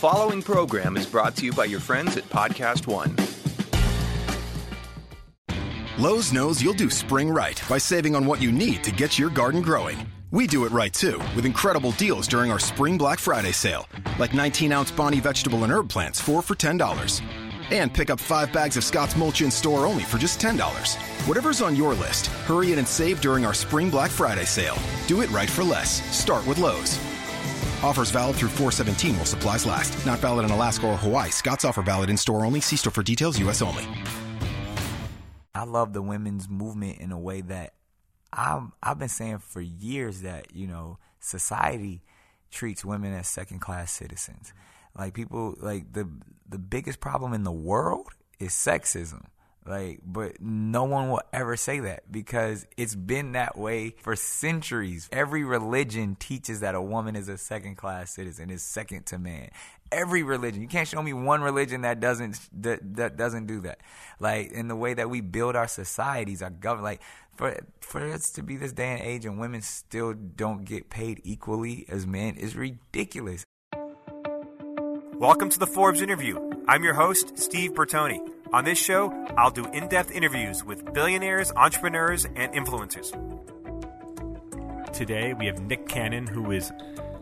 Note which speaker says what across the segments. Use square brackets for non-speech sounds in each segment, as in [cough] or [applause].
Speaker 1: following program is brought to you by your friends at Podcast One.
Speaker 2: Lowe's knows you'll do spring right by saving on what you need to get your garden growing. We do it right too, with incredible deals during our Spring Black Friday sale, like 19 ounce Bonnie vegetable and herb plants, 4 for $10. And pick up 5 bags of Scott's Mulch in store only for just $10. Whatever's on your list, hurry in and save during our Spring Black Friday sale. Do it right for less. Start with Lowe's. Offers valid through 417 while supplies last. Not valid in Alaska or Hawaii. Scott's offer valid in store only. See store for details, U.S. only.
Speaker 3: I love the women's movement in a way that I'm, I've been saying for years that, you know, society treats women as second class citizens. Like people, like the, the biggest problem in the world is sexism. Like, but no one will ever say that because it's been that way for centuries. Every religion teaches that a woman is a second class citizen, is second to man. Every religion. You can't show me one religion that doesn't that, that doesn't do that. Like in the way that we build our societies, our government. Like for for us to be this day and age and women still don't get paid equally as men is ridiculous.
Speaker 4: Welcome to the Forbes interview. I'm your host, Steve Bertoni. On this show, I'll do in depth interviews with billionaires, entrepreneurs, and influencers. Today, we have Nick Cannon, who is,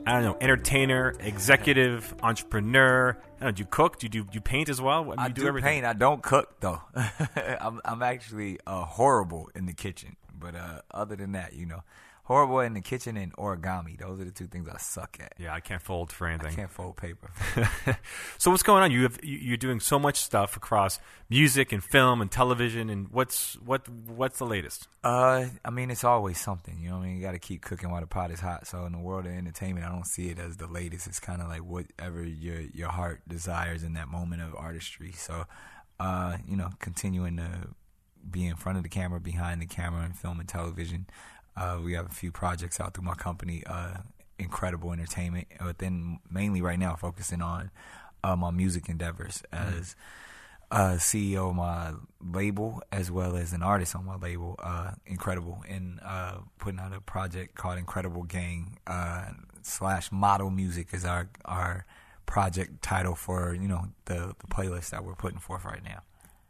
Speaker 4: I don't know, entertainer, executive, entrepreneur. I don't know, do you cook? Do you, do, do you paint as well?
Speaker 3: I,
Speaker 4: you
Speaker 3: do,
Speaker 4: everything.
Speaker 3: paint. I don't cook though. [laughs] I'm I'm actually uh, horrible in the kitchen. But uh, other than that, you know, horrible in the kitchen and origami. Those are the two things I suck at.
Speaker 4: Yeah, I can't fold for anything.
Speaker 3: I can't fold paper. [laughs]
Speaker 4: so what's going on? You have you- you're doing so much stuff across music and film and television, and what's what what's the latest?
Speaker 3: Uh, I mean, it's always something. You know, what I mean, you got to keep cooking while the pot is hot. So in the world of entertainment, I don't see it as the latest. It's kind of like whatever your your heart desires in that moment of artistry. So, uh, you know, continuing to be in front of the camera, behind the camera, in film and television. Uh, we have a few projects out through my company, uh, NCredible Entertainment, but then mainly right now focusing on uh, my music endeavors as uh, CEO of my label as well as an artist on my label, uh, NCredible, and uh, putting out a project called NCredible Gang uh, slash Model Music is our our project title for you know the the playlist that we're putting forth right now.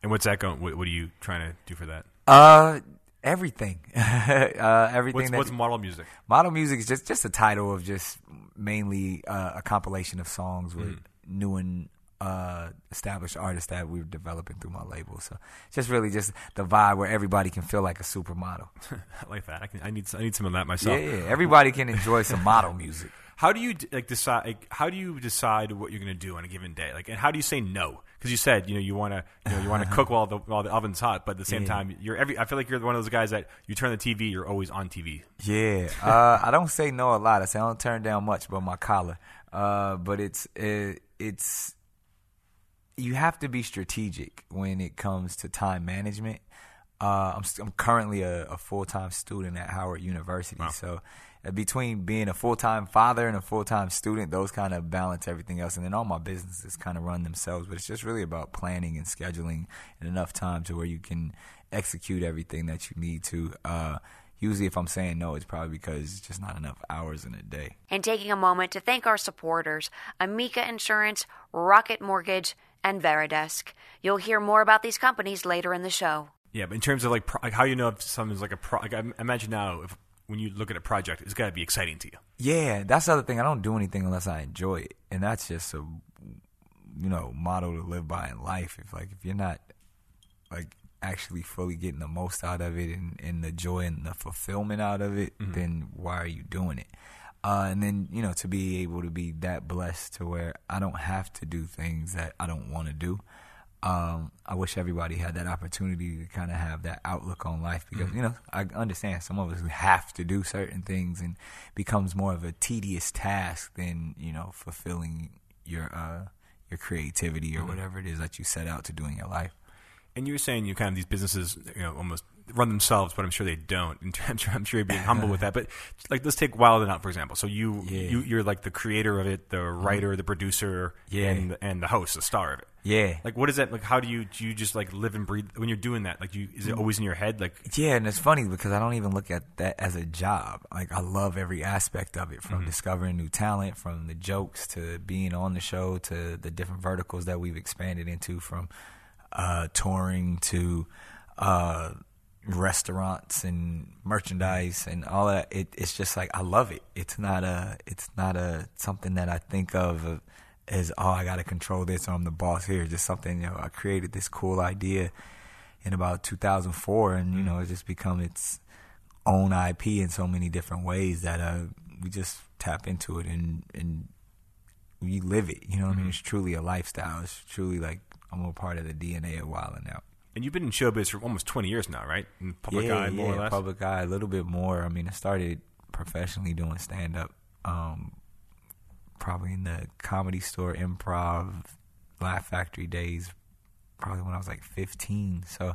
Speaker 4: And what's that going? What, what are you trying to do for that?
Speaker 3: Uh, everything, [laughs] uh, everything.
Speaker 4: What's,
Speaker 3: that,
Speaker 4: what's model music?
Speaker 3: Model music is just just a title of just mainly uh, a compilation of songs with
Speaker 4: Mm-hmm.
Speaker 3: new and uh, established artists that we're developing through my label. So just really just the vibe where everybody can feel like a supermodel. [laughs]
Speaker 4: I like that. I, can, I need I need some of that myself.
Speaker 3: yeah, yeah, everybody can enjoy some model music. [laughs]
Speaker 4: How do you like decide? Like, how do you decide what you're going to do on a given day? Like, and how do you say no? Because you said you know you want to you know you want to [laughs] cook while the while the oven's hot, but at the same
Speaker 3: Yeah.
Speaker 4: time you're every. I feel like you're one of those guys that you turn the TV, you're always on TV.
Speaker 3: Yeah, uh, I don't say no a lot. I say I don't turn down much, but my collar. Uh, but it's it, it's you have to be strategic when it comes to time management. Uh, I'm I'm currently a, a full time student at Howard University, so uh, between being a full time father and a full time student, those kind of balance everything else, and then all my businesses kind of run themselves. But it's just really about planning and scheduling and enough time to where you can execute everything that you need to. Uh, usually, if I'm saying no, it's probably because it's just not enough hours in a day.
Speaker 5: and taking a moment to thank our supporters Amica Insurance, Rocket Mortgage, and Varidesk. You'll hear more about these companies later in the show.
Speaker 4: Yeah, but in terms of like, pro- like how you know if something's like a pro. Like, I imagine now if when you look at a project, it's got to be exciting to you.
Speaker 3: Yeah, that's the other thing. I don't do anything unless I enjoy it, and that's just a you know motto to live by in life. If like if you're not like actually fully getting the most out of it and, and the joy and the fulfillment out of it, mm-hmm. then why are you doing it? Uh, and then you know to be able to be that blessed to where I don't have to do things that I don't want to do. Um, I wish everybody had that opportunity to kind of have that outlook on life because you know I understand some of us have to do certain things and becomes more of a tedious task than you know fulfilling your uh, your creativity or whatever it is that you set out to do in your life.
Speaker 4: And you were saying you kind of these businesses, you know, almost run themselves, but I'm sure they don't. [laughs] I'm sure, I'm sure you're being humble with that. But like, let's take Wild 'N Out for example. So you,
Speaker 3: Yeah.
Speaker 4: you you're like the creator of it, the writer, the producer,
Speaker 3: Yeah.
Speaker 4: and and the host, the star of it.
Speaker 3: Yeah.
Speaker 4: Like, what is that? Like, how do you do you just like live and breathe when you're doing that? Like, you is it always in your head? Like,
Speaker 3: Yeah, and it's funny because I don't even look at that as a job. Like I love every aspect of it, from discovering new talent, from the jokes to being on the show to the different verticals that we've expanded into, from uh, touring to uh, restaurants and merchandise and all that. It, it's just like I love it. It's not a. It's not a something that I think of as oh I got to control this or I'm the boss here. Just something you know I created this cool idea in about 2004, and you know, it's just become its own IP in so many different ways that uh, we just tap into it and and we live it. You know what I mean? It's truly a lifestyle. It's truly like I'm a part of the DNA of Wild 'N Out.
Speaker 4: And you've been in showbiz for almost 20 years now, right? In public
Speaker 3: yeah,
Speaker 4: eye, more
Speaker 3: yeah,
Speaker 4: or less.
Speaker 3: public eye, a little bit more. I mean, I started professionally doing stand up, um, probably in the comedy store, improv, Laugh Factory days, probably when I was like 15. So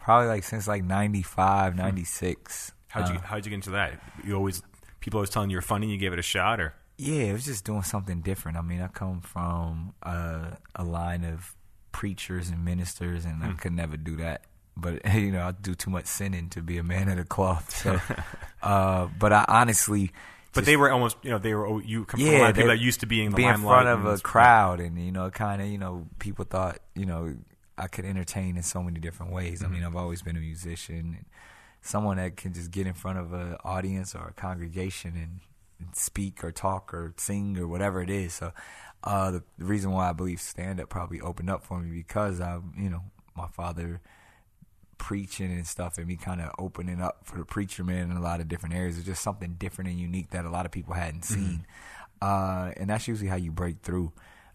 Speaker 3: probably like since like 95, 96.
Speaker 4: How'd you
Speaker 3: Uh,
Speaker 4: how'd you get into that? You always people always telling you you're funny. You gave it a shot, or
Speaker 3: Yeah, it was just doing something different. I mean, I come from uh, a line of preachers and ministers, and
Speaker 4: Hmm.
Speaker 3: I could never do that. But [laughs] you know, I do too much sinning to be a man of the cloth. So, [laughs] uh, but I honestly,
Speaker 4: but
Speaker 3: just-
Speaker 4: they were almost you know they were you come from a
Speaker 3: yeah,
Speaker 4: lot of people that used to being in the
Speaker 3: be in front of a crowd, and you know, kind of, you know, people thought, you know, I could entertain in so many different ways. I
Speaker 4: Mm-hmm.
Speaker 3: mean, I've always been a musician, and someone that can just get in front of an audience or a congregation and, and speak or talk or sing or whatever it is. So, uh, the, the reason why I believe stand up probably opened up for me because I, you know, my father preaching and stuff and me kind of opening up for the preacher man in a lot of different areas. is just something different and unique that a lot of people hadn't seen. Uh, and that's usually how you break through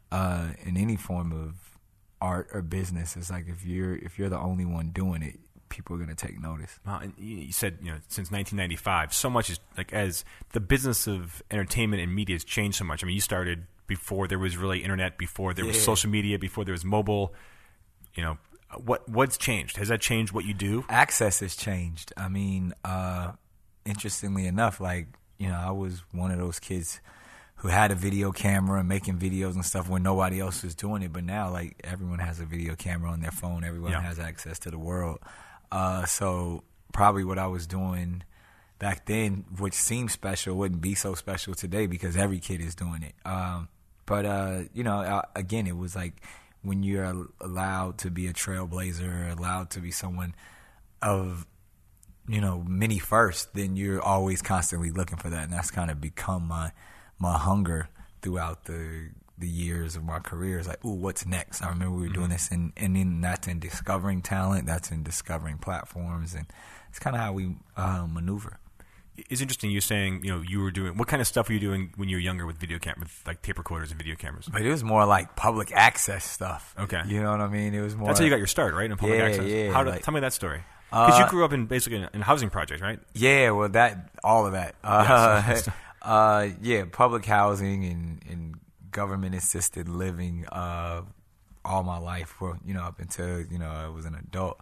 Speaker 3: uh, in any form of art or business. It's like if you're if you're the only one doing it, people are gonna take notice.
Speaker 4: Well, and you said you know since 1995, so much is like as the business of entertainment and media has changed so much. I mean, you started before there was really internet, before there was social media, before there was mobile. You know, what what's changed? Has that changed what you do?
Speaker 3: access has changed. I mean, uh, interestingly enough, like you know, I was one of those kids who had a video camera and making videos and stuff when nobody else was doing it. But now, like everyone has a video camera on their phone. Everyone
Speaker 4: Yeah.
Speaker 3: has access to the world. Uh, so probably what I was doing back then, which seemed special, wouldn't be so special today because every kid is doing it. Um, but uh, you know, uh, again, it was like when you're allowed to be a trailblazer, allowed to be someone of you know many first, then you're always constantly looking for that, and that's kind of become my my hunger throughout the the years of my career. It's like, ooh, what's next? I remember we were doing this, and and then that's in discovering talent, that's in discovering platforms, and it's kind of how we uh, maneuver.
Speaker 4: It's interesting. You're saying you know you were doing what kind of stuff were you doing when you were younger with video cam with like tape recorders and video cameras?
Speaker 3: But it was more like public access stuff.
Speaker 4: Okay.
Speaker 3: you know what I mean. It was more.
Speaker 4: That's how you got your start, right? In public
Speaker 3: Yeah,
Speaker 4: access.
Speaker 3: yeah,
Speaker 4: How did,
Speaker 3: like-
Speaker 4: tell me that story. Because you
Speaker 3: Uh,
Speaker 4: grew up in basically in, in a housing project, right?
Speaker 3: Yeah, well, that all of that. Uh,
Speaker 4: Yes. [laughs]
Speaker 3: uh, yeah, public housing and, and government assisted living. Uh, all my life, well, you know, up until you know I was an adult.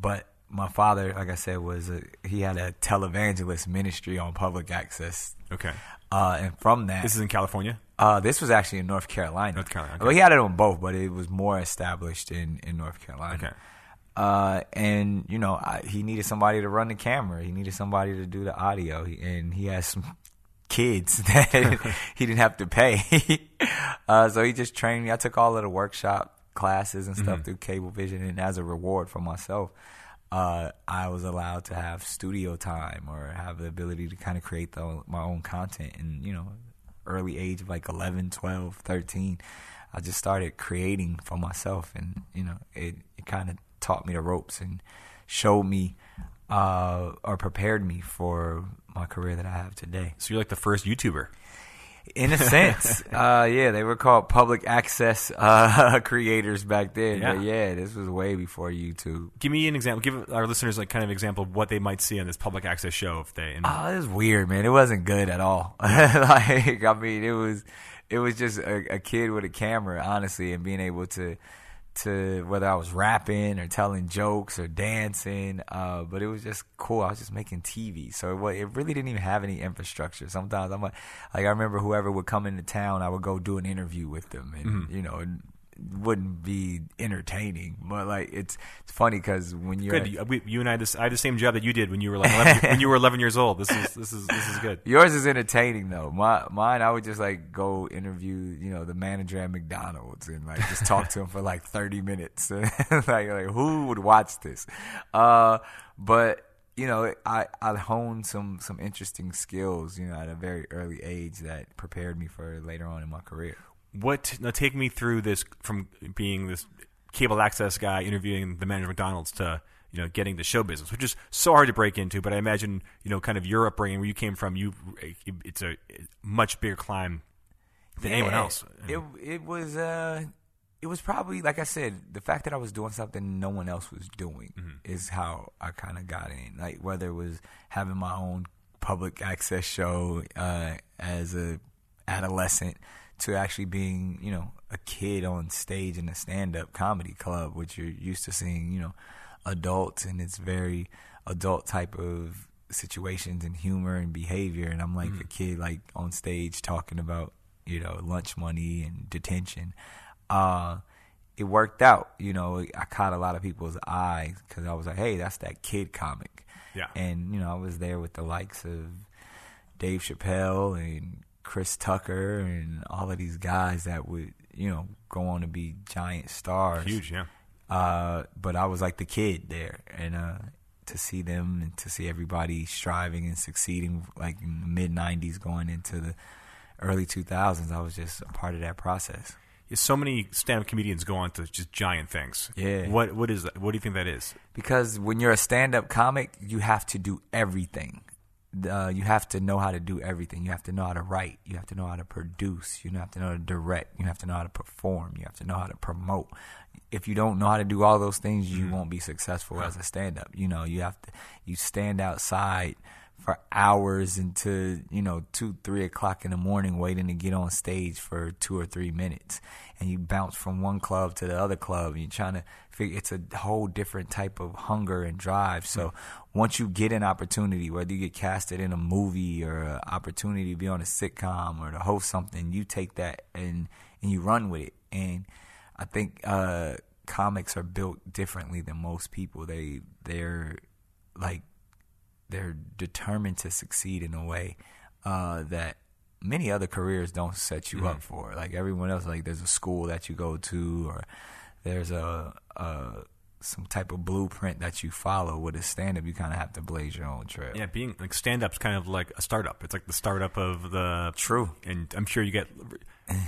Speaker 3: But my father, like I said, was a, he had a televangelist ministry on public access.
Speaker 4: Okay.
Speaker 3: Uh, and from that,
Speaker 4: This is in California.
Speaker 3: uh, this was actually in North Carolina.
Speaker 4: North Carolina, okay.
Speaker 3: Well, he had it on both, but it was more established in, in North Carolina.
Speaker 4: Okay.
Speaker 3: Uh, and you know, I, he needed somebody to run the camera. He needed somebody to do the audio, He- and he has some kids [laughs] that [laughs] he didn't have to pay. [laughs] uh, so he just trained me. I took all of the workshop classes and stuff through Cablevision, and as a reward for myself, uh, I was allowed to have studio time or have the ability to kind of create the, my own content. And you know, early age of like 11, 12, 13, I just started creating for myself, and you know, it, it kind of taught me the ropes and showed me uh, or prepared me for my career that I have today.
Speaker 4: So you're like the first YouTuber.
Speaker 3: In a sense, [laughs] uh, yeah, they were called public access uh, [laughs] creators back then.
Speaker 4: Yeah.
Speaker 3: But yeah, this was way before YouTube.
Speaker 4: Give me an example. Give our listeners like kind of example of what they might see on this public access show if they. And,
Speaker 3: Oh, it was weird, man. It wasn't good at all. [laughs] like, I mean, it was, it was just a, a kid with a camera, honestly, and being able to to whether I was rapping or telling jokes or dancing, uh, but it was just cool. I was just making TV, so it, it really didn't even have any infrastructure. Sometimes I'm like, like I remember whoever would come into town, I would go do an interview with them, and you know, it wouldn't be entertaining, but like it's it's funny because when you're
Speaker 4: Good. You, we, you and I, this, I had the same job that you did when you were like 11, when you were 11 years old. This is this is this is good. [laughs]
Speaker 3: Yours is entertaining though. My mine, I would just like go interview, you know, the manager at McDonald's and like just talk to him for like thirty minutes. [laughs] like, like who would watch this? Uh, but you know, I I honed some some interesting skills, you know, at a very early age that prepared me for later on in my career.
Speaker 4: What now? Take me through this from being this cable access guy interviewing the manager of McDonald's to you know getting the show business, which is so hard to break into. But I imagine you know kind of your upbringing where you came from, you it's a much bigger climb than anyone else.
Speaker 3: It it was uh it was probably like I said, the fact that I was doing something no one else was doing
Speaker 4: Mm-hmm.
Speaker 3: is how I kind of got in. Like whether it was having my own public access show uh, as a adolescent to actually being, you know, a kid on stage in a stand-up comedy club, which you're used to seeing, you know, adults and it's very adult type of situations and humor and behavior. And I'm like a kid like on stage talking about you know lunch money and detention. Uh it worked out you know I caught a lot of people's eyes cuz I was like hey that's that kid comic.
Speaker 4: Yeah.
Speaker 3: and you know I was there with the likes of Dave Chappelle and Chris Tucker and all of these guys that would you know go on to be giant stars
Speaker 4: Huge, yeah.
Speaker 3: uh, but I was like the kid there, and uh, to see them and to see everybody striving and succeeding, like in the mid '90s, going into the early 2000s, I was just a part of that process.
Speaker 4: Yeah, So many stand-up comedians go on to just giant things.
Speaker 3: Yeah.
Speaker 4: What what is that? What do you think that is?
Speaker 3: Because when you're a stand-up comic, you have to do everything. Uh, you have to know how to do everything. You have to know how to write. You have to know how to produce. You have to know how to direct. You have to know how to perform. You have to know how to promote. If you don't know how to do all those things, you won't be successful as a stand-up. You know, you have to. You stand outside for hours into you know two, three o'clock in the morning, waiting to get on stage for two or three minutes, and you bounce from one club to the other club. And you're trying to figure. It's a whole different type of hunger and drive. So once you get an opportunity, whether you get casted in a movie or an opportunity to be on a sitcom or to host something, you take that and and you run with it. And I think uh, comics are built differently than most people. They they're like they're determined to succeed in a way uh, that many other careers don't set you up for. Like everyone else, like there's a school that you go to, or there's a, a some type of blueprint that you follow. With a stand up, you kind of have to blaze your own trail.
Speaker 4: Yeah, being like stand-up's kind of like a startup. It's like the startup of the
Speaker 3: True.
Speaker 4: and I'm sure you get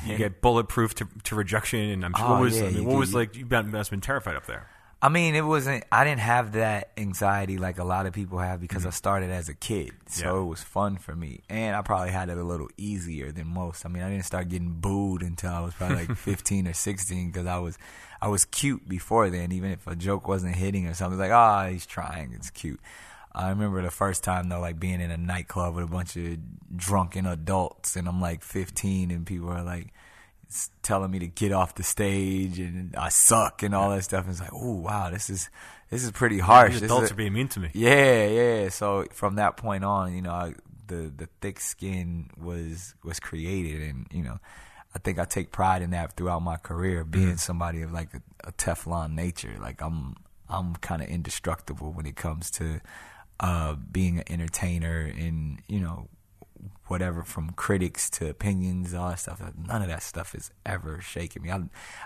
Speaker 4: you [laughs] get bulletproof to, to rejection. And I'm sure
Speaker 3: Oh,
Speaker 4: what was
Speaker 3: yeah,
Speaker 4: I mean, what
Speaker 3: get-
Speaker 4: was
Speaker 3: you-
Speaker 4: like you must have been terrified up there.
Speaker 3: I mean, it wasn't. I didn't have that anxiety like a lot of people have because
Speaker 4: Mm-hmm.
Speaker 3: I started as a kid, so
Speaker 4: Yeah.
Speaker 3: it was fun for me, and I probably had it a little easier than most. I mean, I didn't start getting booed until I was probably like [laughs] 15 or 16 because I was, I was cute before then. Even if a joke wasn't hitting or something, like, oh, he's trying, it's cute. I remember the first time though, like being in a nightclub with a bunch of drunken adults, and I'm like 15, and people are like telling me to get off the stage and I suck and all that stuff. And it's like, oh wow, this is this is pretty harsh.
Speaker 4: These adults
Speaker 3: is
Speaker 4: are being mean to me.
Speaker 3: yeah, yeah. So from that point on, you know, I, the the thick skin was was created, and you know, I think I take pride in that throughout my career, being somebody of like a, a Teflon nature. Like I'm I'm kind of indestructible when it comes to uh, being an entertainer, and you know, whatever from critics to opinions, all that stuff. None of that stuff has ever shaken me. I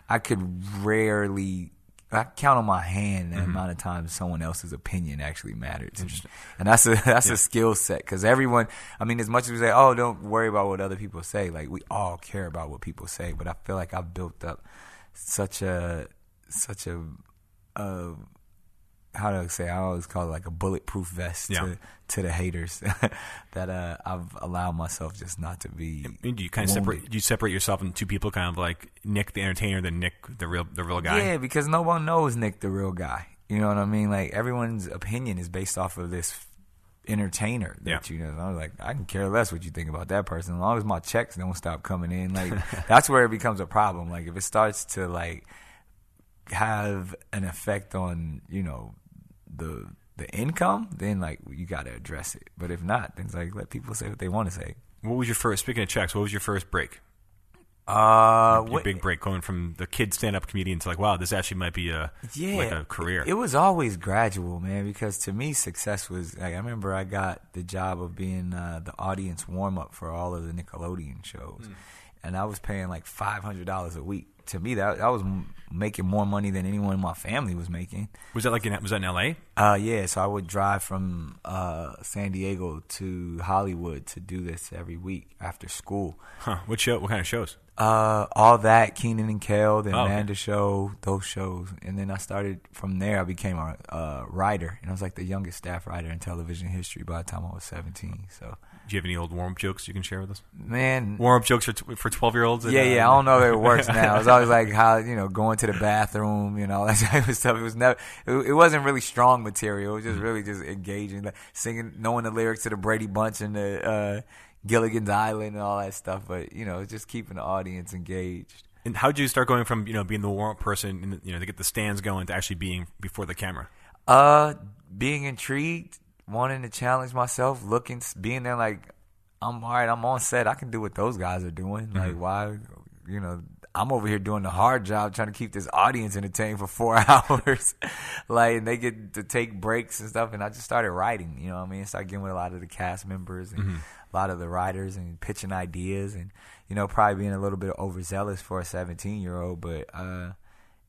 Speaker 3: I could rarely. I count on my hand the mm-hmm. amount of times someone else's opinion actually mattered to me, and that's a [laughs] that's a skill set because everyone. I mean, as much as we say, "Oh, don't worry about what other people say," like we all care about what people say. But I feel like I've built up such a such a, a how I say? I always call it like a bulletproof vest
Speaker 4: Yeah.
Speaker 3: to to the haters [laughs] that uh, I've allowed myself just not to be.
Speaker 4: Do you kind of
Speaker 3: wounded.
Speaker 4: separate? Do you separate yourself into two people, kind of like Nick the entertainer, then Nick the real the real guy?
Speaker 3: Yeah, because no one knows Nick the real guy. You know what I mean? Like everyone's opinion is based off of this entertainer that
Speaker 4: Yeah.
Speaker 3: you know. I was like, I can care less what you think about that person, as long as my checks don't stop coming in. Like [laughs] that's where it becomes a problem. Like if it starts to like have an effect on you know the the income, then like you got to address it. But if not, then it's like let people say what they want to say.
Speaker 4: What was your first? Speaking of checks, what was your first break?
Speaker 3: Uh,
Speaker 4: Your
Speaker 3: what-
Speaker 4: big break going from the kid stand-up comedian to like, wow, this actually might be a
Speaker 3: yeah,
Speaker 4: like a career.
Speaker 3: It was always gradual, man. Because to me, success was like I remember I got the job of being uh, the audience warm up for all of the Nickelodeon shows,
Speaker 4: Hmm.
Speaker 3: and I was paying like five hundred dollars a week. To me, that I was making more money than anyone in my family was making.
Speaker 4: was that like in, was that in L.A.?
Speaker 3: Uh, yeah, so I would drive from uh, San Diego to Hollywood to do this every week after school.
Speaker 4: Huh? What show? What kind of shows?
Speaker 3: Uh, all that Kenan and Kel, the
Speaker 4: Oh, okay.
Speaker 3: Amanda Show, those shows, and then I started from there. I became a uh, writer, and I was like the youngest staff writer in television history by the time I was seventeen. So,
Speaker 4: Do you have any old warm-up jokes you can share with us?
Speaker 3: man,
Speaker 4: Warm-up jokes for t- for twelve-year-olds?
Speaker 3: yeah, yeah. I don't know if it works now. It's always like how you know going to the bathroom, you know, [laughs] that type of stuff. It was never. It, it wasn't really strong material. It was just really just engaging, like singing, knowing the lyrics to the Brady Bunch and the uh, Gilligan's Island and all that stuff. But you know, just keeping the audience engaged.
Speaker 4: And how did you start going from you know being the warm-up person, in the, you know, to get the stands going to actually being before the camera?
Speaker 3: Uh, being intrigued, wanting to challenge myself, looking, being there like, I'm all right. I'm on set. I can do what those guys are doing. Like, why, you know, I'm over here doing the hard job trying to keep this audience entertained for four [laughs] hours. like, and they get to take breaks and stuff. And I just started writing. You know, what I mean, started getting with a lot of the cast members and a lot of the writers and pitching ideas and you know probably being a little bit overzealous for a 17 year old, but. uh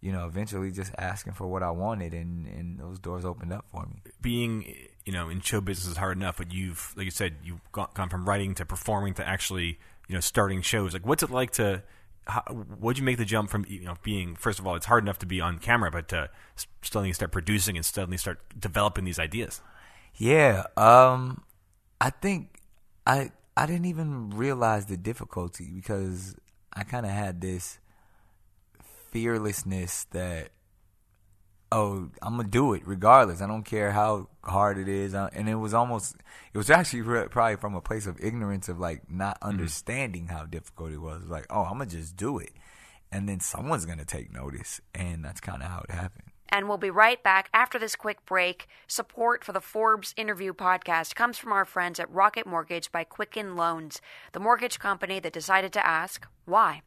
Speaker 3: you know, eventually just asking for what I wanted, and, and those doors opened up for me.
Speaker 4: being you know in show business is hard enough, but you've like you said you've gone, from writing to performing to actually you know starting shows. Like, what's it like to? How, what'd you make the jump from you know being first of all it's hard enough to be on camera, but to suddenly start producing and suddenly start developing these ideas?
Speaker 3: Yeah, um, I think I I didn't even realize the difficulty because I kind of had this fearlessness that oh I'm gonna do it regardless. I don't care how hard it is, Uh, and it was almost it was actually re- probably from a place of ignorance of like not understanding how difficult it was. Like oh I'm gonna just do it, and then someone's gonna take notice, and that's kind of how it happened.
Speaker 5: And we'll be right back after this quick break. Support for the Forbes interview podcast comes from our friends at Rocket Mortgage by Quicken Loans, the mortgage company that decided to ask why.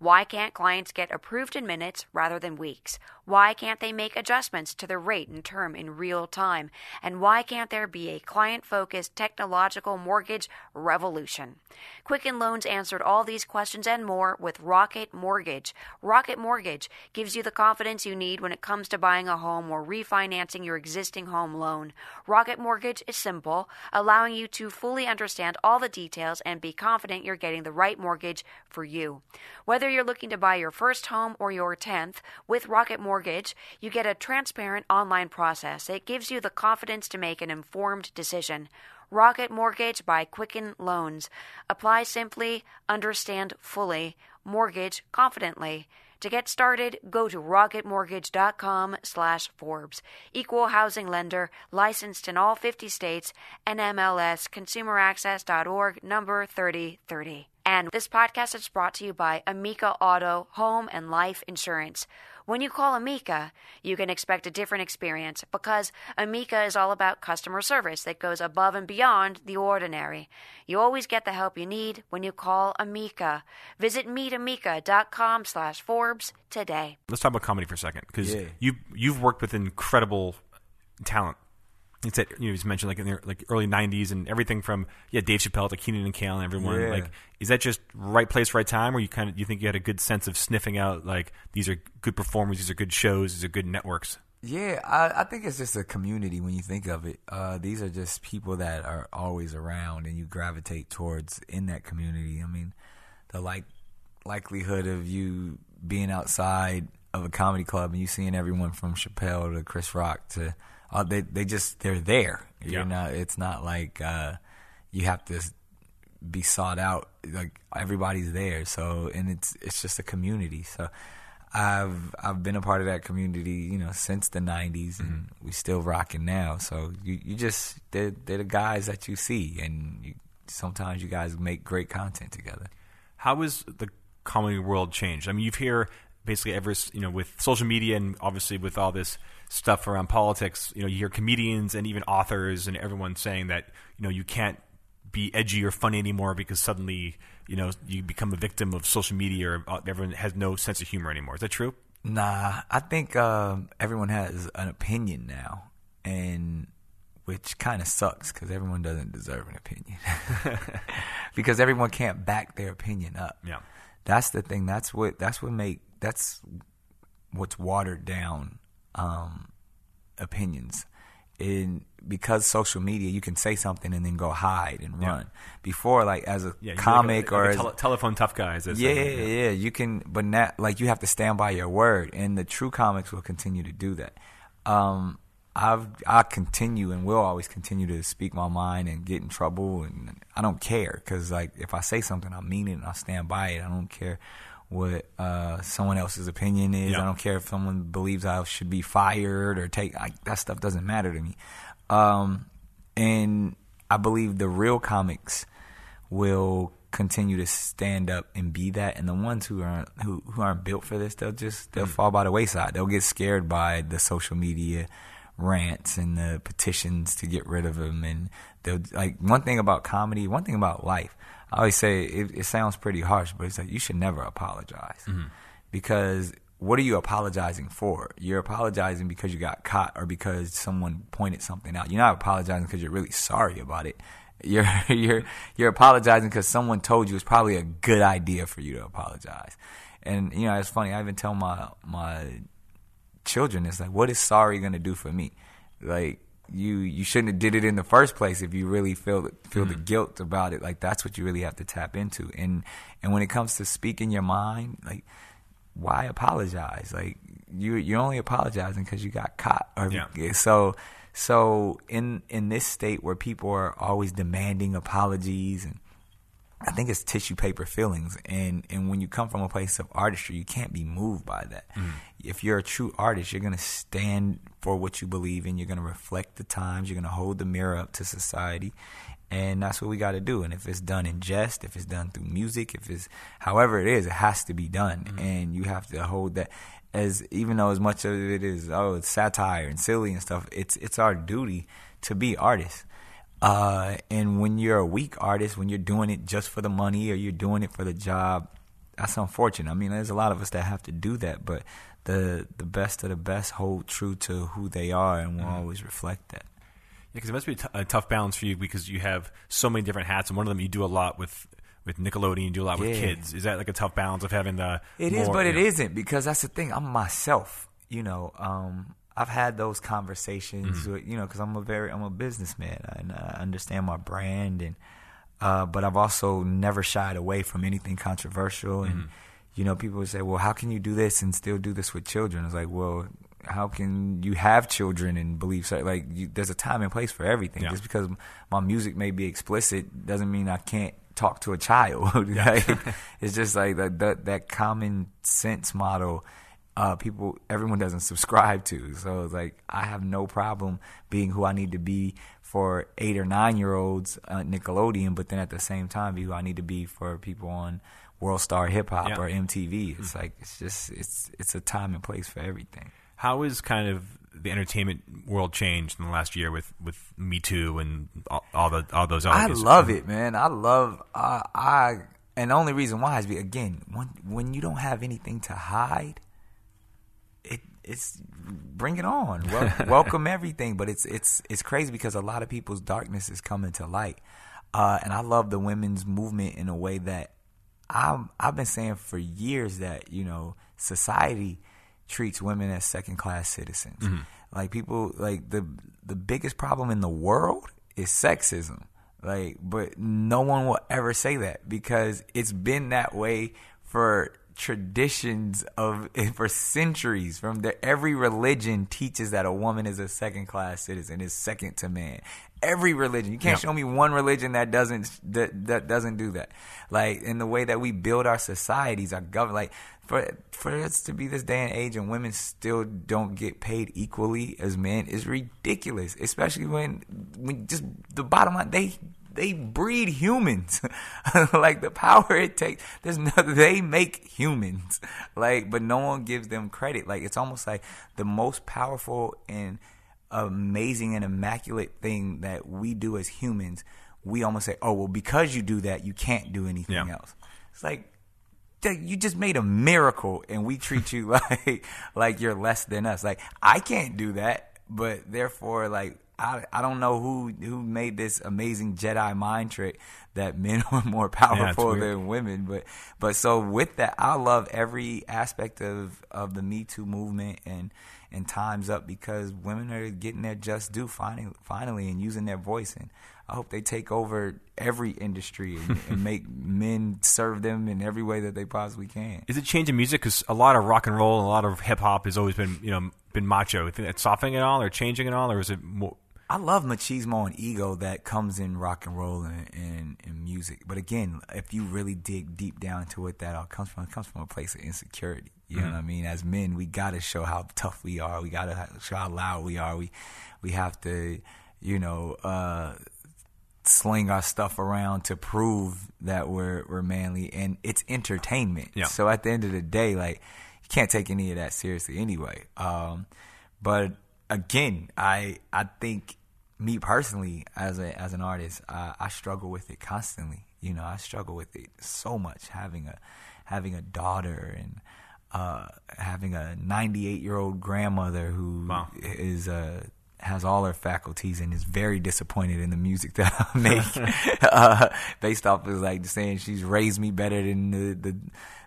Speaker 5: Why can't clients get approved in minutes rather than weeks? Why can't they make adjustments to their rate and term in real time? And why can't there be a client focused technological mortgage revolution? Quicken Loans answered all these questions and more with Rocket Mortgage. Rocket Mortgage gives you the confidence you need when it comes to buying a home or refinancing your existing home loan. Rocket Mortgage is simple, allowing you to fully understand all the details and be confident you're getting the right mortgage for you. Whether you're looking to buy your first home or your 10th, with Rocket Mortgage, you get a transparent online process. It gives you the confidence to make an informed decision. Rocket Mortgage by Quicken Loans. Apply simply, understand fully, mortgage confidently. To get started, go to rocketmortgage.com slash Forbes. Equal housing lender, licensed in all 50 states, NMLS, consumeraccess.org, number 3030. And this podcast is brought to you by Amica Auto Home and Life Insurance. When you call Amica, you can expect a different experience because Amica is all about customer service that goes above and beyond the ordinary. You always get the help you need when you call Amica. Visit meetamica.com slash Forbes today.
Speaker 4: Let's talk about comedy for a second because
Speaker 3: Yeah.
Speaker 4: you you've worked with incredible talent. It's that you know he's mentioned like in the like early '90s and everything from yeah Dave Chappelle to Kenan and Kel and everyone.
Speaker 3: Yeah.
Speaker 4: Like, is that just right place, right time, or you kind of you think you had a good sense of sniffing out like these are good performers, these are good shows, these are good networks?
Speaker 3: Yeah, I, I think it's just a community when you think of it. Uh, these are just people that are always around, and you gravitate towards in that community. I mean, the like likelihood of you being outside of a comedy club and you seeing everyone from Chappelle to Chris Rock to uh, they they just they're there. Yeah. You're
Speaker 4: Yeah.
Speaker 3: not. It's not like uh, you have to be sought out. Like everybody's there. So and it's it's just a community. So I've I've been a part of that community, you know, since the '90s, and we still rocking now. So you you just they're they're the guys that you see, and you, sometimes you guys make great content together.
Speaker 4: How has the comedy world changed? I mean, you've here basically ever you know with social media and obviously with all this stuff around politics, you know, you hear comedians and even authors and everyone saying that you know you can't be edgy or funny anymore because suddenly you know you become a victim of social media or uh, everyone has no sense of humor anymore. Is that true?
Speaker 3: Nah, I think um, everyone has an opinion now, and which kind of sucks because everyone doesn't deserve an opinion [laughs] because everyone can't back their opinion up.
Speaker 4: Yeah,
Speaker 3: that's the thing. That's what that's what make that's what's watered down um, opinions. And because social media, you can say something and then go hide and run.
Speaker 4: Yeah.
Speaker 3: Before, like as a
Speaker 4: yeah,
Speaker 3: comic
Speaker 4: like a, like
Speaker 3: or
Speaker 4: a
Speaker 3: as,
Speaker 4: telephone tough guys.
Speaker 3: yeah, yeah, yeah, you can, but not like you have to stand by your word, and the true comics will continue to do that. Um, I've I continue and will always continue to speak my mind and get in trouble, and I don't care because like if I say something, I mean it and I stand by it. I don't care what uh, someone else's opinion is.
Speaker 4: Yeah.
Speaker 3: I don't care if someone believes I should be fired or take like, that stuff doesn't matter to me. Um, and I believe the real comics will continue to stand up and be that, and the ones who aren't who, who aren't built for this, they'll just they'll fall by the wayside. They'll get scared by the social media rants and the petitions to get rid of them, and they'll like one thing about comedy, one thing about life. I always say it, it sounds pretty harsh, but it's like you should never apologize mm-hmm. because what are you apologizing for? You're apologizing because you got caught or because someone pointed something out. You're not apologizing because you're really sorry about it. [laughs] You're you're you're apologizing because someone told you it's probably a good idea for you to apologize. And you know, it's funny. I even tell my my children, it's like, what is sorry gonna do for me? Like you you shouldn't have did it in the first place if you really feel feel the mm. guilt about it. Like that's what you really have to tap into. And and when it comes to speaking your mind, like why apologize? Like you you're only apologizing because you got caught. Or,
Speaker 4: Yeah.
Speaker 3: Eh, so so in in this state where people are always demanding apologies and I think it's tissue paper feelings, and and when you come from a place of artistry, you can't be moved by that. Mm. If you're a true artist, you're gonna stand for what you believe in. You're gonna reflect the times. You're gonna hold the mirror up to society, and that's what we got to do. And if it's done in jest, if it's done through music, if it's however it is, it has to be done, mm. and you have to hold that. As even though as much of it is oh it's satire and silly and stuff, it's it's our duty to be artists. Uh, and when you're a weak artist, when you're doing it just for the money or you're doing it for the job, that's unfortunate. I mean, there's a lot of us that have to do that, but the the best of the best hold true to who they are and will always reflect that.
Speaker 4: Yeah, because it must be a t- a tough balance for you because you have so many different hats, and one of them you do a lot with with Nickelodeon, you do a lot with kids. Is that like a tough balance of having the?
Speaker 3: It is,
Speaker 4: more-
Speaker 3: but it isn't because that's the thing. I'm myself. You know, um, I've had those conversations. With, you know, because I'm a very I'm a businessman and I understand my brand and. Uh, but I've also never shied away from anything controversial. And you know, people would say, "Well, how can you do this and still do this with children?" It's like, well, how can you have children and believe so? Like, you, there's a time and place for everything.
Speaker 4: Yeah.
Speaker 3: Just because my music may be explicit doesn't mean I can't talk to a child. [laughs] Like, [laughs] it's just like that, that that common sense model. Uh, people, everyone doesn't subscribe to. So it's like I have no problem being who I need to be for eight or nine year olds uh, Nickelodeon, but then at the same time be who I need to be for people on World Star Hip Hop
Speaker 4: Yeah.
Speaker 3: or MTV. It's like it's just it's it's a time and place for everything.
Speaker 4: How is kind of the entertainment world changed in the last year with with Me Too and all, all the all those? Other
Speaker 3: I love it, man. I love I I and the only reason why is be again when when you don't have anything to hide, it it's bring it on. Wel- [laughs] welcome everything, but it's it's it's crazy because a lot of people's darkness is coming to light, uh, and I love the women's movement in a way that I'm I've been saying for years that you know society treats women as second class citizens. Like people like the the biggest problem in the world is sexism. Like but no one will ever say that because it's been that way for traditions of [laughs] for centuries from the every religion teaches that a woman is a second class citizen is second to man. Every religion. You can't
Speaker 4: Yeah.
Speaker 3: show me one religion that doesn't that, that doesn't do that. Like in the way that we build our societies our government like for for us to be this day and age and women still don't get paid equally as men is ridiculous especially when when just the bottom line they they breed humans. [laughs] like the power it takes. There's no, [laughs] they make humans. [laughs] Like, but no one gives them credit. Like it's almost like the most powerful and amazing and immaculate thing that we do as humans. We almost say, "Oh, well, because you do that, you can't do anything
Speaker 4: Yeah.
Speaker 3: else." It's like you just made a miracle and we treat you like like you're less than us like i can't do that but therefore like I, I don't know who who made this amazing Jedi mind trick that men [laughs] are more powerful
Speaker 4: weird.
Speaker 3: than women but but so with that I love every aspect of of the Me Too movement and and times up because women are getting their just due finally finally and using their voice and I hope they take over every industry and, [laughs] and make men serve them in every way that they possibly can.
Speaker 4: Is it changing music? Because a lot of rock and roll and a lot of hip hop has always been, you know, been macho. Think it's softening at all, or changing at all, or is it more?
Speaker 3: I love machismo and ego that comes in rock and roll and, and, and music. But again, if you really dig deep down into what that all comes from, it comes from a place of insecurity. You know what I mean? As men, we got to show how tough we are. We got to show how loud we are. We we have to, you know, uh, sling our stuff around to prove that we're we're manly and it's entertainment.
Speaker 4: Yeah.
Speaker 3: So at the end of the day, like you can't take any of that seriously anyway. Um, but again, I I think me personally as a as an artist, I, I struggle with it constantly. You know, I struggle with it so much having a having a daughter and uh, having a 98 year old grandmother who
Speaker 4: Wow.
Speaker 3: is uh, has all her faculties and is very disappointed in the music [laughs] that I [laughs] make, uh, based off of like saying she's raised me better than the the.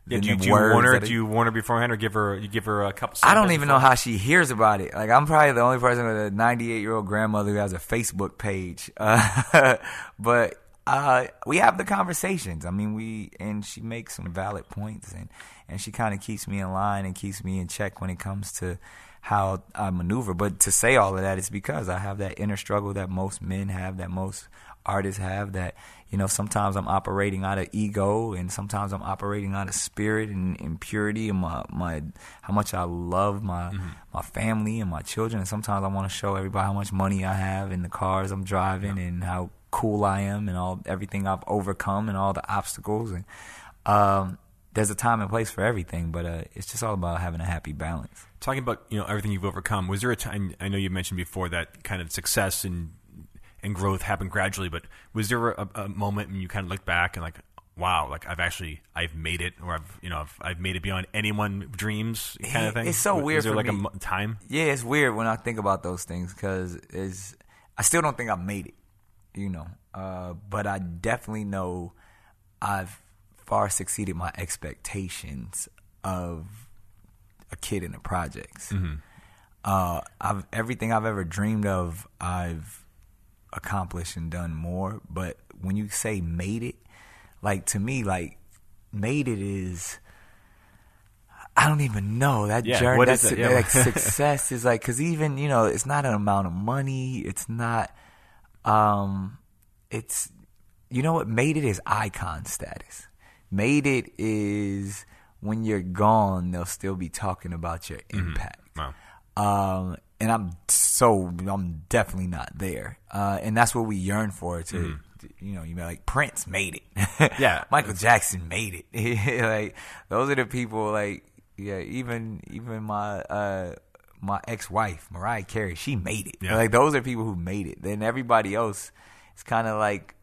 Speaker 4: Yeah, do you, do you warn her? Do you warn her beforehand, or give her you give her a couple?
Speaker 3: I don't even know how she hears about it. Like I'm probably the only person with a 98 year old grandmother who has a Facebook page. [laughs] Uh, but uh, we have the conversations. I mean, we and she makes some valid points, and and she kind of keeps me in line and keeps me in check when it comes to how I maneuver. But to say all of that is because I have that inner struggle that most men have, that most artists have. That you know, sometimes I'm operating out of ego, and sometimes I'm operating out of spirit and, and purity, and my my how much I love my my family and my children. And sometimes I want to show everybody how much money I have and the cars I'm driving and how cool I am and all everything I've overcome and all the obstacles and um, there's a time and place for everything, but uh, it's just all about having a happy balance.
Speaker 4: Talking about you know everything you've overcome, was there a time? I know you mentioned before that kind of success and and growth happened gradually, but was there a, a moment when you kind of look back and like, wow, like I've actually I've made it, or I've you know I've, I've made it beyond anyone dreams kind of thing?
Speaker 3: It's so
Speaker 4: Was
Speaker 3: weird
Speaker 4: there
Speaker 3: for
Speaker 4: like a
Speaker 3: me.
Speaker 4: mo- time?
Speaker 3: Yeah, it's weird when I think about those things because it's I still don't think I made it, you know. Uh, but I definitely know I've far succeeded my expectations of a kid in the projects. Uh, I've everything I've ever dreamed of, I've accomplished and done more. But when you say made it, like to me, like made it is. I don't even know that
Speaker 4: Yeah,
Speaker 3: journey. That's
Speaker 4: it? Yeah.
Speaker 3: like [laughs] success is like because even you know it's not an amount of money. It's not. Um, it's you know what made it is icon status. Made it is when you're gone, they'll still be talking about your impact.
Speaker 4: Wow.
Speaker 3: Um, and I'm so I'm definitely not there. Uh, and that's what we yearn for. To, to- you know, you know, like Prince made it.
Speaker 4: Yeah. [laughs]
Speaker 3: Michael Jackson made it. [laughs] like those are the people. Like yeah, even even my uh my ex wife Mariah Carey, she made it.
Speaker 4: Yeah.
Speaker 3: Like those are people who made it. Then everybody else, it's kind of like.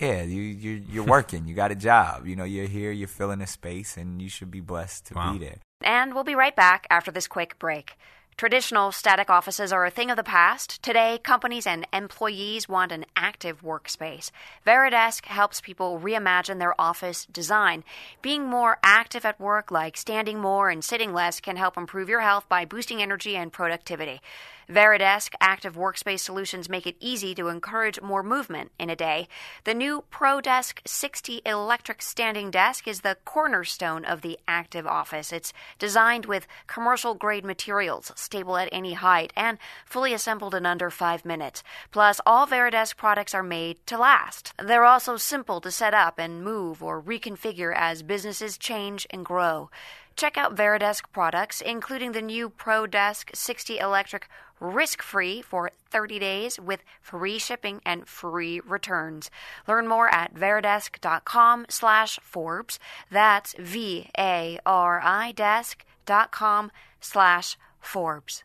Speaker 3: Yeah, you you you're working. You got a job. You know, you're here. You're filling a space, and you should be blessed to
Speaker 4: Wow.
Speaker 3: be there.
Speaker 5: And we'll be right back after this quick break. Traditional static offices are a thing of the past. Today, companies and employees want an active workspace. Varidesk helps people reimagine their office design. Being more active at work, like standing more and sitting less, can help improve your health by boosting energy and productivity. Varidesk active workspace solutions make it easy to encourage more movement in a day. The new ProDesk 60 electric standing desk is the cornerstone of the active office. It's designed with commercial grade materials, stable at any height, and fully assembled in under five minutes. Plus, all Varidesk products are made to last. They're also simple to set up and move or reconfigure as businesses change and grow. Check out Varidesk products, including the new ProDesk 60 electric risk-free for 30 days with free shipping and free returns. Learn more at varidesk.com slash Forbes. That's V-A-R-I desk.com slash Forbes.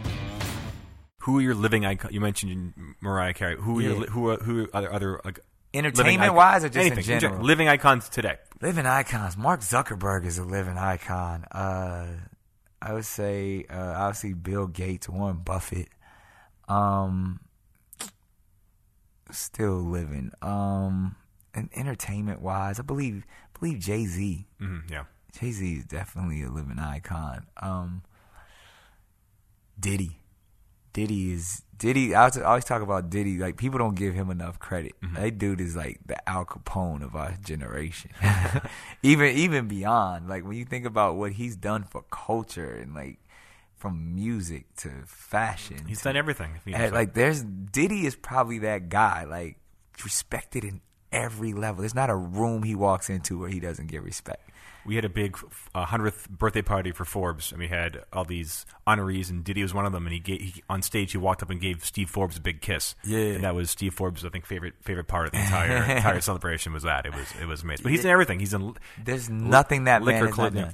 Speaker 4: Who are your living icon? You mentioned Mariah Carey. Who are
Speaker 3: Yeah.
Speaker 4: your, who are, who are other other like
Speaker 3: Entertainment wise or just
Speaker 4: anything
Speaker 3: in general?
Speaker 4: living icons today?
Speaker 3: Living icons. Mark Zuckerberg is a living icon. Uh, I would say uh, obviously Bill Gates, Warren Buffett. Um, still living. Um, and entertainment wise, I believe believe Jay Z.
Speaker 4: Mm, yeah.
Speaker 3: Jay Z is definitely a living icon. Um, Diddy. Diddy is Diddy. I always- talk about Diddy. Like people don't give him enough credit. Mm-hmm. That dude is like the Al Capone of our generation. [laughs] even even beyond. Like when you think about what he's done for culture and like from music to fashion.
Speaker 4: He's
Speaker 3: to-
Speaker 4: done everything.
Speaker 3: and, like there's Diddy is probably that guy. Like respected in every level. There's not a room he walks into where he doesn't get respect.
Speaker 4: We had a big hundredth birthday party for Forbes, and we had all these honorees, and Diddy was one of them. And he, gave, he on stage, he walked up and gave Steve Forbes a big kiss.
Speaker 3: Yeah.
Speaker 4: and that was Steve Forbes' I think favorite favorite part of the entire [laughs] entire celebration was that. It was it was amazing. But he's in everything. He's in
Speaker 3: There's nothing that man
Speaker 4: liquor,
Speaker 3: not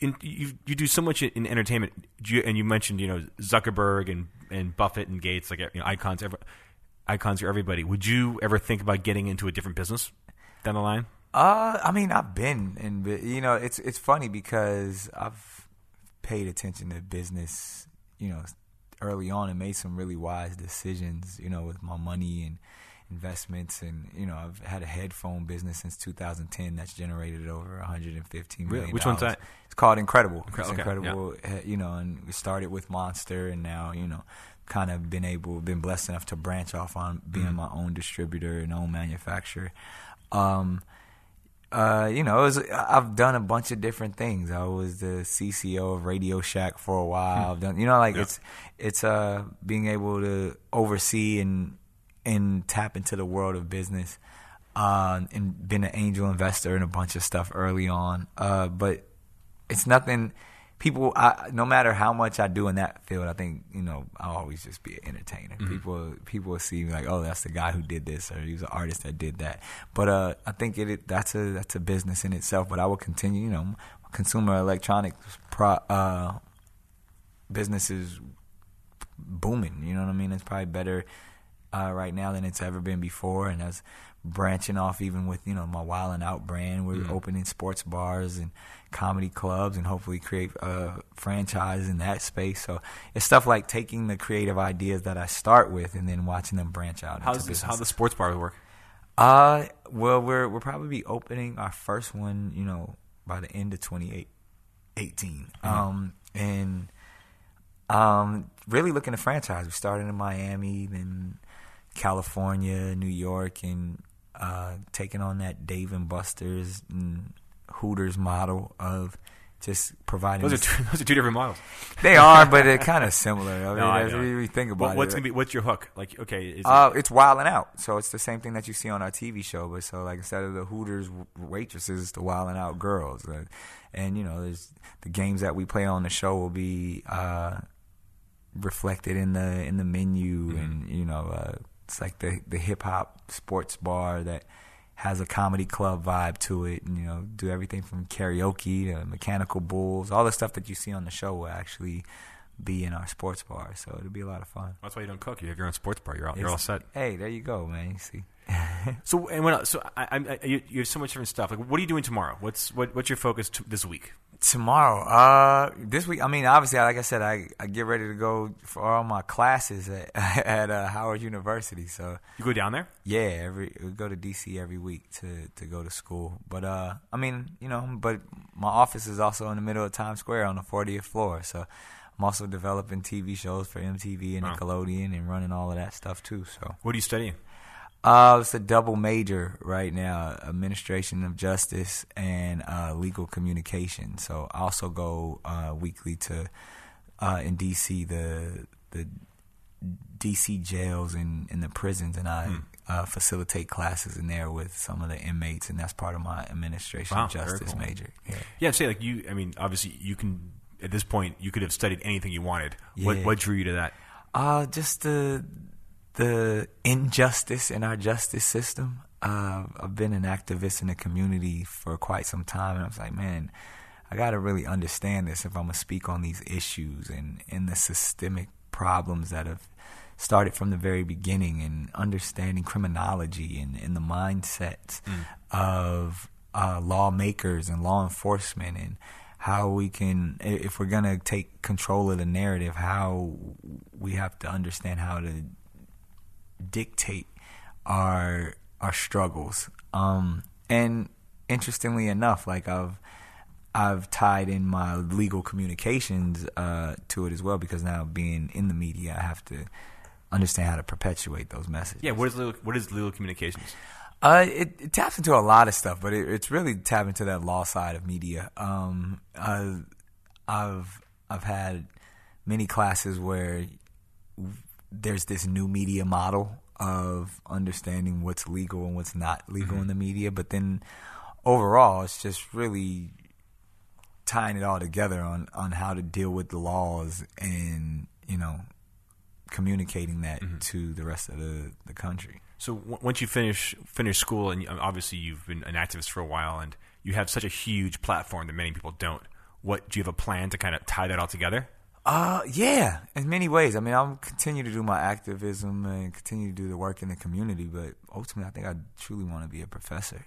Speaker 4: In, you you do so much in entertainment, Do you, and you mentioned you know Zuckerberg and, and Buffett and Gates, like you know, icons. Ever, icons are everybody. Would you ever think about getting into a different business down the line?
Speaker 3: Uh, I mean, I've been in, you know, it's it's funny because I've paid attention to business, you know, early on and made some really wise decisions, you know, with my money and investments, and you know, I've had a headphone business since 2010 that's generated over 115 million.
Speaker 4: Really? Which one's that?
Speaker 3: It's called NCredible.
Speaker 4: Incre-
Speaker 3: it's NCredible, uh, you know, and we started with Monster, and now you know. Kind of been able, been blessed enough to branch off on being
Speaker 4: Mm-hmm.
Speaker 3: my own distributor and own manufacturer. Um, uh, you know, it was, I've done a bunch of different things. I was the CCO of RadioShack for a while. I've done, you know, like
Speaker 4: Yeah.
Speaker 3: it's it's uh being able to oversee and and tap into the world of business, uh, and been an angel investor in a bunch of stuff early on. Uh, but it's nothing. People, I, no matter how much I do in that field, I think you know I'll always just be an entertainer. People, people will see me like, oh, that's the guy who did this, or he was an artist that did that. But uh, I think it, it that's a that's a business in itself. But I will continue. You know, consumer electronics pro, uh, business is booming. You know what I mean? It's probably better uh, right now than it's ever been before, and that's branching off even with you know my Wild 'N Out brand. We're opening sports bars and comedy clubs, and hopefully create a franchise in that space. So it's stuff like taking the creative ideas that I start with and then watching them branch out.
Speaker 4: How's this? How the sports bar work?
Speaker 3: Uh, well, we're we'll probably be opening our first one, you know, by the end of 2018. Um, and um, really looking to franchise. We started in Miami, then California, New York, and uh, taking on that Dave and Buster's and Hooters model of just providing.
Speaker 4: Those are two, [laughs] those are two different models.
Speaker 3: they are, but they're kind of similar. I [laughs] mean,
Speaker 4: No, I
Speaker 3: we, we think about
Speaker 4: What, what's
Speaker 3: it.
Speaker 4: gonna be? What's your hook? Like, okay, is it,
Speaker 3: Uh, it's Wild 'N Out, so it's the same thing that you see on our TV show, but so like instead of the Hooters waitresses, it's the Wild 'N Out girls, uh, and you know, there's the games that we play on the show will be uh, reflected in the in the menu, and you know, uh, it's like the the hip hop sports bar that has a comedy club vibe to it, and you know, do everything from karaoke to mechanical bulls, all the stuff that you see on the show will actually be in our sports bar, so it'll be a lot of fun.
Speaker 4: that's why you don't cook. You have your own sports bar. You're all, you're all set.
Speaker 3: Hey, there you go, man. You see. [laughs]
Speaker 4: So and what else? So I, I, I, you, you have so much different stuff. Like, what are you doing tomorrow? What's what, what's your focus t- this week?
Speaker 3: Tomorrow, uh, this week. I mean, obviously, like I said, I, I get ready to go for all my classes at [laughs] at uh, Howard University. So
Speaker 4: You go down there.
Speaker 3: yeah, every we go to DC every week to to go to school. But uh, I mean, you know, but my office is also in the middle of Times Square on the 40th floor. So I'm also developing TV shows for MTV and
Speaker 4: Wow.
Speaker 3: Nickelodeon and running all of that stuff too. So
Speaker 4: What are you studying?
Speaker 3: uh, it's a double major right now: administration of justice and uh, legal communication. So I also go uh, weekly to uh, in DC the the DC jails and, and the prisons, and I
Speaker 4: Hmm.
Speaker 3: uh, facilitate classes in there with some of the inmates, and that's part of my administration
Speaker 4: Wow,
Speaker 3: of justice
Speaker 4: cool.
Speaker 3: major. Yeah.
Speaker 4: Yeah, I'd say like you. I mean, obviously, you can at this point you could have studied anything you wanted. What
Speaker 3: Yeah.
Speaker 4: what drew you to that?
Speaker 3: Uh, just the the injustice in our justice system. Uh, I've been an activist in the community for quite some time, and I was like, man, I got to really understand this if I'm gonna speak on these issues and and the systemic problems that have started from the very beginning, and understanding criminology and, and the mindsets of uh, lawmakers and law enforcement and how we can if we're to take control of the narrative how we have to understand how to dictate our our struggles um and interestingly enough like I've I've tied in my legal communications uh, to it as well because now being in the media, I have to understand how to perpetuate those messages.
Speaker 4: Yeah, what is legal, what is legal communications?
Speaker 3: Uh, it, it taps into a lot of stuff, but it, it's really tapping into that law side of media. Um, uh, I've I've had many classes where there's this new media model of understanding what's legal and what's not legal in the media, but then overall, it's just really tying it all together on on how to deal with the laws and you know communicating that to the rest of the the country.
Speaker 4: So w- once you finish finish school, and obviously you've been an activist for a while, and you have such a huge platform that many people don't. What do you have a plan to kind of tie that all together?
Speaker 3: Uh, yeah, in many ways. I mean, I'll continue to do my activism and continue to do the work in the community, but ultimately, I think I truly want to be a professor.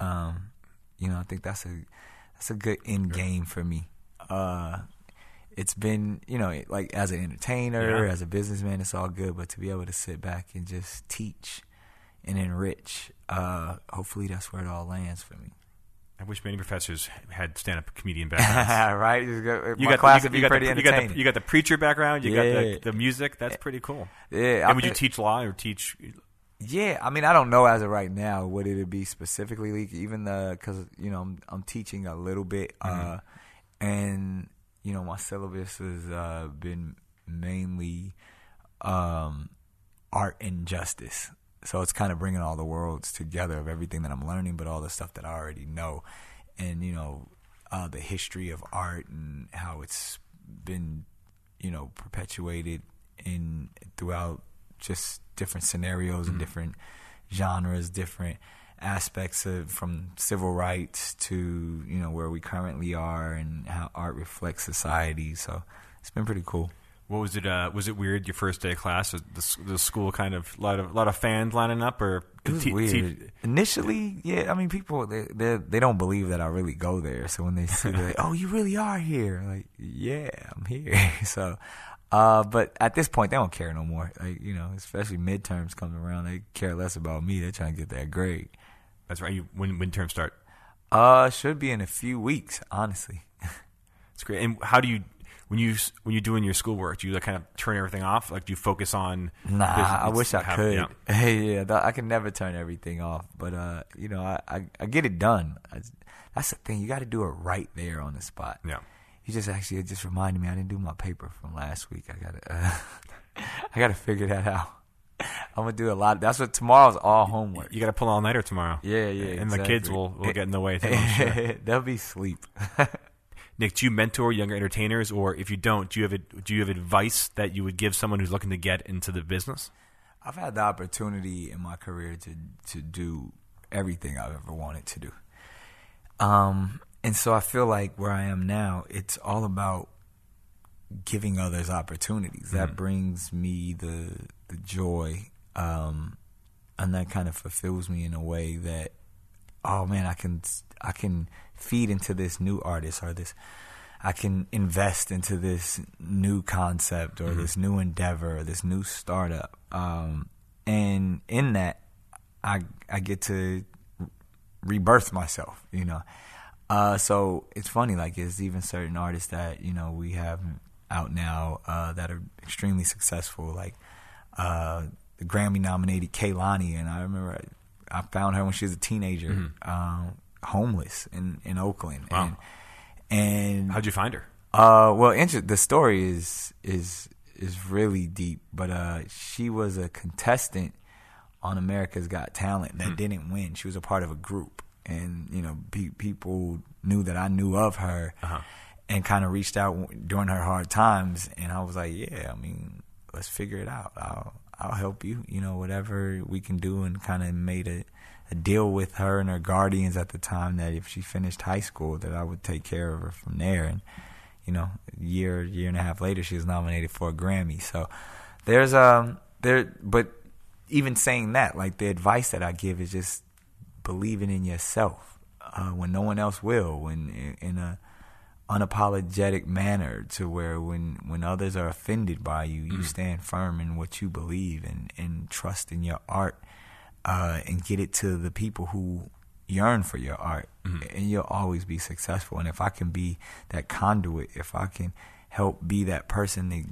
Speaker 3: Um, you know, I think that's a that's a good end game for me. Uh, it's been, you know, like as an entertainer,
Speaker 4: Yeah.
Speaker 3: as a businessman, it's all good, but to be able to sit back and just teach and enrich, uh, hopefully, that's where it all lands for me.
Speaker 4: I wish many professors had stand-up comedian [laughs] backgrounds.
Speaker 3: right? Just go-
Speaker 4: You got, the,
Speaker 3: would
Speaker 4: you,
Speaker 3: be
Speaker 4: got
Speaker 3: pretty
Speaker 4: the, you, got the, you got the preacher background. You got the, the music. That's pretty cool.
Speaker 3: yeah, I
Speaker 4: And would you teach law or teach?
Speaker 3: Yeah, I mean, I don't know as of right now what it'd be specifically, like, even the because you know I'm I'm teaching a little bit, uh, and you know my syllabus has uh, been mainly um, art and justice, so it's kind of bringing all the worlds together of everything that I'm learning, but all the stuff that I already know, and you know uh, the history of art and how it's been you know perpetuated in throughout just different scenarios and different genres, different aspects of from civil rights to you know where we currently are and how art reflects society. So it's been pretty cool.
Speaker 4: What was it? Uh, was it weird your first day of class? Was the, the school kind of a lot of lot of fans lining up, or
Speaker 3: It was
Speaker 4: te-
Speaker 3: weird.
Speaker 4: te-
Speaker 3: Initially, yeah, I mean, people they they they don't believe that I really go there. So when they see, they're like, [laughs] "Oh, you really are here?" Like, yeah, I'm here. [laughs] so, uh, but at this point, they don't care no more. Like, you know, especially midterms coming around, they care less about me. They're trying to get that grade.
Speaker 4: that's right. You, when when terms start,
Speaker 3: Uh, should be in a few weeks, honestly. [laughs]
Speaker 4: it's great. And how do you when you when you're doing your schoolwork? Do you like kind of turn everything off? Like do you focus on?
Speaker 3: Nah, I wish I
Speaker 4: have-
Speaker 3: could. Hey, yeah, [laughs] I can never turn everything off. But uh, you know, I I, I get it done. I, that's the thing. You got to do it right there on the spot.
Speaker 4: Yeah.
Speaker 3: You just actually it just reminded me I didn't do my paper from last week. I gotta uh, [laughs] I gotta figure that out. [laughs] I'm gonna do a lot. That's what tomorrow's all homework.
Speaker 4: You got to pull all nighter tomorrow.
Speaker 3: Yeah, yeah.
Speaker 4: And the kids will, will get in the way. Too, sure.
Speaker 3: They'll be sleep.
Speaker 4: Nick, do you mentor younger entertainers, or if you don't, do you have a, do you have advice that you would give someone who's looking to get into the business?
Speaker 3: I've had the opportunity in my career to to do everything I've ever wanted to do. Um, and so I feel like where I am now, it's all about giving others opportunities. That brings me the the joy, um, and that kind of fulfills me in a way that, oh man, I can I can feed into this new artist or this. I can invest into this new concept or this new endeavor or this new startup. Um, and in that, I I get to rebirth myself, you know. Uh, so it's funny, like there's even certain artists that you know we have out now uh, that are extremely successful, like uh, the Grammy nominated Kehlani, and I remember I, I, found her when she was a teenager, mm-hmm. um, homeless in in Oakland.
Speaker 4: Wow.
Speaker 3: And, and
Speaker 4: how'd you find her?
Speaker 3: Uh, well, inter- the story is is is really deep, but uh, she was a contestant on America's Got Talent that mm. didn't win. She was a part of a group, and you know, pe- people knew that I knew of her,
Speaker 4: uh-huh.
Speaker 3: and kind of reached out during her hard times. And I was like, yeah, I mean, let's figure it out. I'll I'll help you. You know, whatever we can do, and kind of made a deal with her and her guardians at the time that if she finished high school, that I would take care of her from there. And you know, a year year and a half later, she was nominated for a Grammy. So there's um there, but even saying that, like the advice that I give is just believing in yourself uh, when no one else will, when in a unapologetic manner to where when when others are offended by you, you mm. stand firm in what you believe and and trust in your art uh, and get it to the people who yearn for your art, mm-hmm. and you'll always be successful. And if I can be that conduit, if I can help be that person to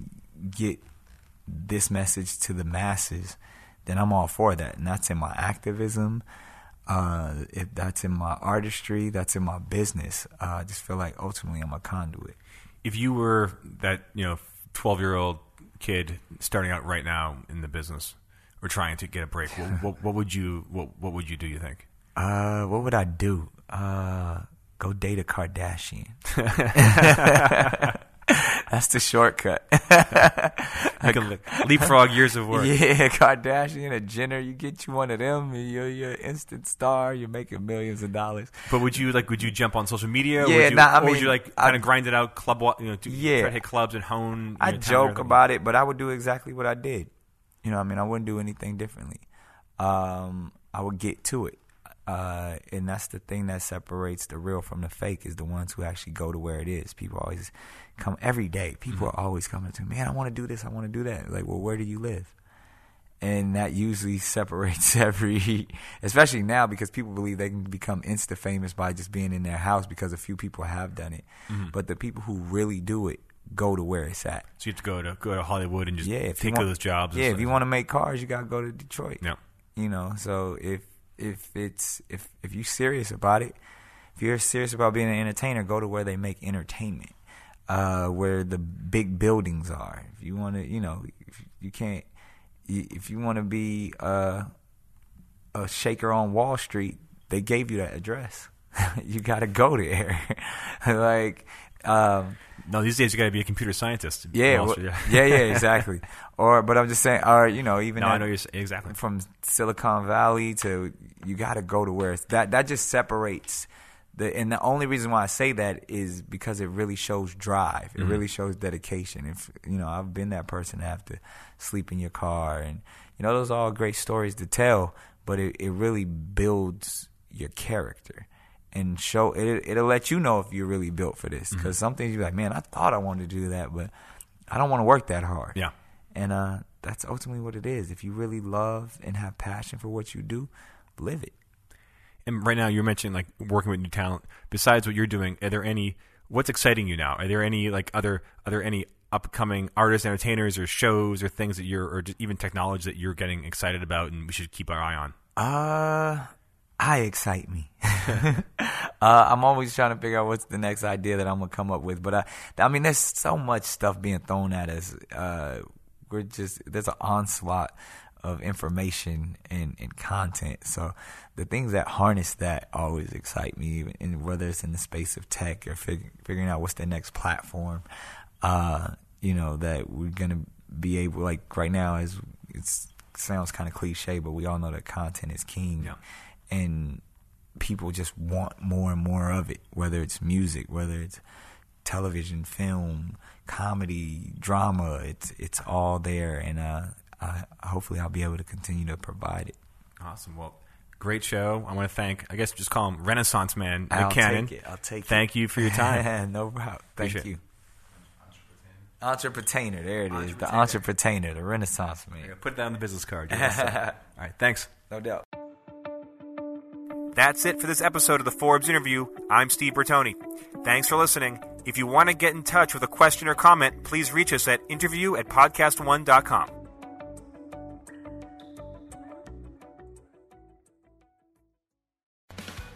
Speaker 3: get this message to the masses then I'm all for that. And that's in my activism. Uh, if that's in my artistry, that's in my business. Uh, I just feel like ultimately I'm a conduit.
Speaker 4: If you were that, you know, 12 year old kid starting out right now in the business or trying to get a break, what, what, what would you what, what would you do? You think?
Speaker 3: Uh, what would I do? Uh, go date a Kardashian. [laughs] That's the shortcut. [laughs]
Speaker 4: you can leapfrog years of work.
Speaker 3: Yeah, [laughs] Kardashian, a Jenner, you get you one of them, you're you're an instant star. You're making millions of dollars.
Speaker 4: But would you like? Would you jump on social media?
Speaker 3: Yeah,
Speaker 4: would you,
Speaker 3: nah, I
Speaker 4: or
Speaker 3: mean,
Speaker 4: would you like kind of grind it out, club, you know, to
Speaker 3: yeah,
Speaker 4: hit clubs and hone?
Speaker 3: I joke about it, but I would do exactly what I did. You know, I mean, I wouldn't do anything differently. Um, I would get to it. Uh, and that's the thing that separates the real from the fake is the ones who actually go to where it is. People always come every day. People mm-hmm. are always coming to me, man, I want to do this, I want to do that. Like, well, where do you live? And that usually [laughs] separates every, especially now because people believe they can become insta famous by just being in their house because a few people have done it.
Speaker 4: Mm-hmm.
Speaker 3: But the people who really do it go to where it's at.
Speaker 4: So you have to go to go to Hollywood and just
Speaker 3: yeah,
Speaker 4: take want, those jobs.
Speaker 3: Yeah, if you want to make cars, you got to go to Detroit.
Speaker 4: Yeah.
Speaker 3: You know, so if if it's if if you're serious about it, if you're serious about being an entertainer, go to where they make entertainment, uh, where the big buildings are. If you want to, you know, if you can't, if you want to be uh, a shaker on Wall Street, they gave you that address. [laughs] you got to go there. [laughs] like um,
Speaker 4: no, these days you got to be a computer scientist.
Speaker 3: Yeah, well, yeah, yeah, [laughs] exactly. or, but I'm just saying, or you know, even
Speaker 4: no, I know you're exactly
Speaker 3: from Silicon Valley to you got to go to where it's, that that just separates. The, and the only reason why I say that is because it really shows drive. It
Speaker 4: mm-hmm.
Speaker 3: really shows dedication. If you know, I've been that person to have to sleep in your car, and you know, those are all great stories to tell. But it, it really builds your character and show it. It'll let you know if you're really built for this. Because mm-hmm. some things you're like, man, I thought I wanted to do that, but I don't want to work that hard.
Speaker 4: Yeah.
Speaker 3: And uh, that's ultimately what it is. If you really love and have passion for what you do, live it.
Speaker 4: And right now, you're mentioning like working with new talent. Besides what you're doing, are there any? What's exciting you now? Are there any like other? Are there any upcoming artists, entertainers, or shows, or things that you're, or even technology that you're getting excited about, and we should keep our eye on?
Speaker 3: Uh, I excite me. [laughs] uh, I'm always trying to figure out what's the next idea that I'm gonna come up with. But I, I mean, there's so much stuff being thrown at us. Uh, we're just there's an onslaught of information and, and content. So the things that harness that always excite me, and whether it's in the space of tech or fig- figuring out what's the next platform. Uh, you know that we're gonna be able, like right now, is it sounds kind of cliche, but we all know that content is king.
Speaker 4: Yeah
Speaker 3: and people just want more and more of it, whether it's music, whether it's television, film, comedy, drama. It's it's all there, and uh, I, hopefully I'll be able to continue to provide it.
Speaker 4: Awesome. Well, great show. I want to thank, I guess, just call him Renaissance Man
Speaker 3: I'll
Speaker 4: Cannon.
Speaker 3: Take it. I'll take
Speaker 4: thank
Speaker 3: it.
Speaker 4: you for your time. [laughs]
Speaker 3: no problem. Thank
Speaker 4: Appreciate
Speaker 3: you. Entrepreneur. There it is. The entrepreneur, the Renaissance man.
Speaker 4: Put it down on the business card. [laughs] all right. Thanks.
Speaker 3: No doubt.
Speaker 4: That's it for this episode of the Forbes interview. I'm Steve Bertoni. Thanks for listening. If you want to get in touch with a question or comment, please reach us at interview at podcastone.com.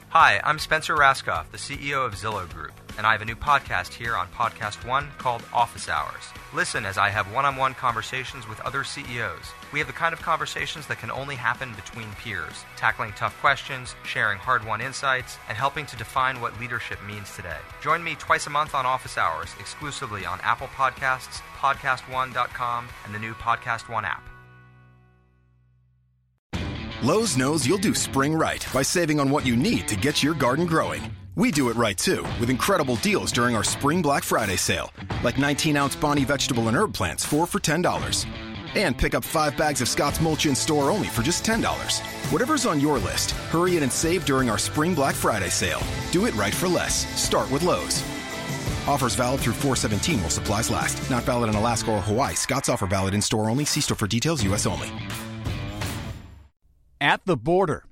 Speaker 6: Hi, I'm Spencer Rascoff, the CEO of Zillow Group, and I have a new podcast here on Podcast One called Office Hours. Listen as I have one on one conversations with other CEOs. We have the kind of conversations that can only happen between peers, tackling tough questions, sharing hard won insights, and helping to define what leadership means today. Join me twice a month on Office Hours, exclusively on Apple Podcasts, PodcastOne.com, and the new Podcast One app.
Speaker 2: Lowe's knows you'll do spring right by saving on what you need to get your garden growing. We do it right too, with incredible deals during our Spring Black Friday sale, like 19 ounce Bonnie vegetable and herb plants, 4 for $10. And pick up 5 bags of Scotts Mulch in store only for just $10. Whatever's on your list, hurry in and save during our Spring Black Friday sale. Do it right for less. Start with Lowe's. Offers valid through 417 while supplies last. Not valid in Alaska or Hawaii. Scotts offer valid in store only. See store for details, U.S. only.
Speaker 7: At the border.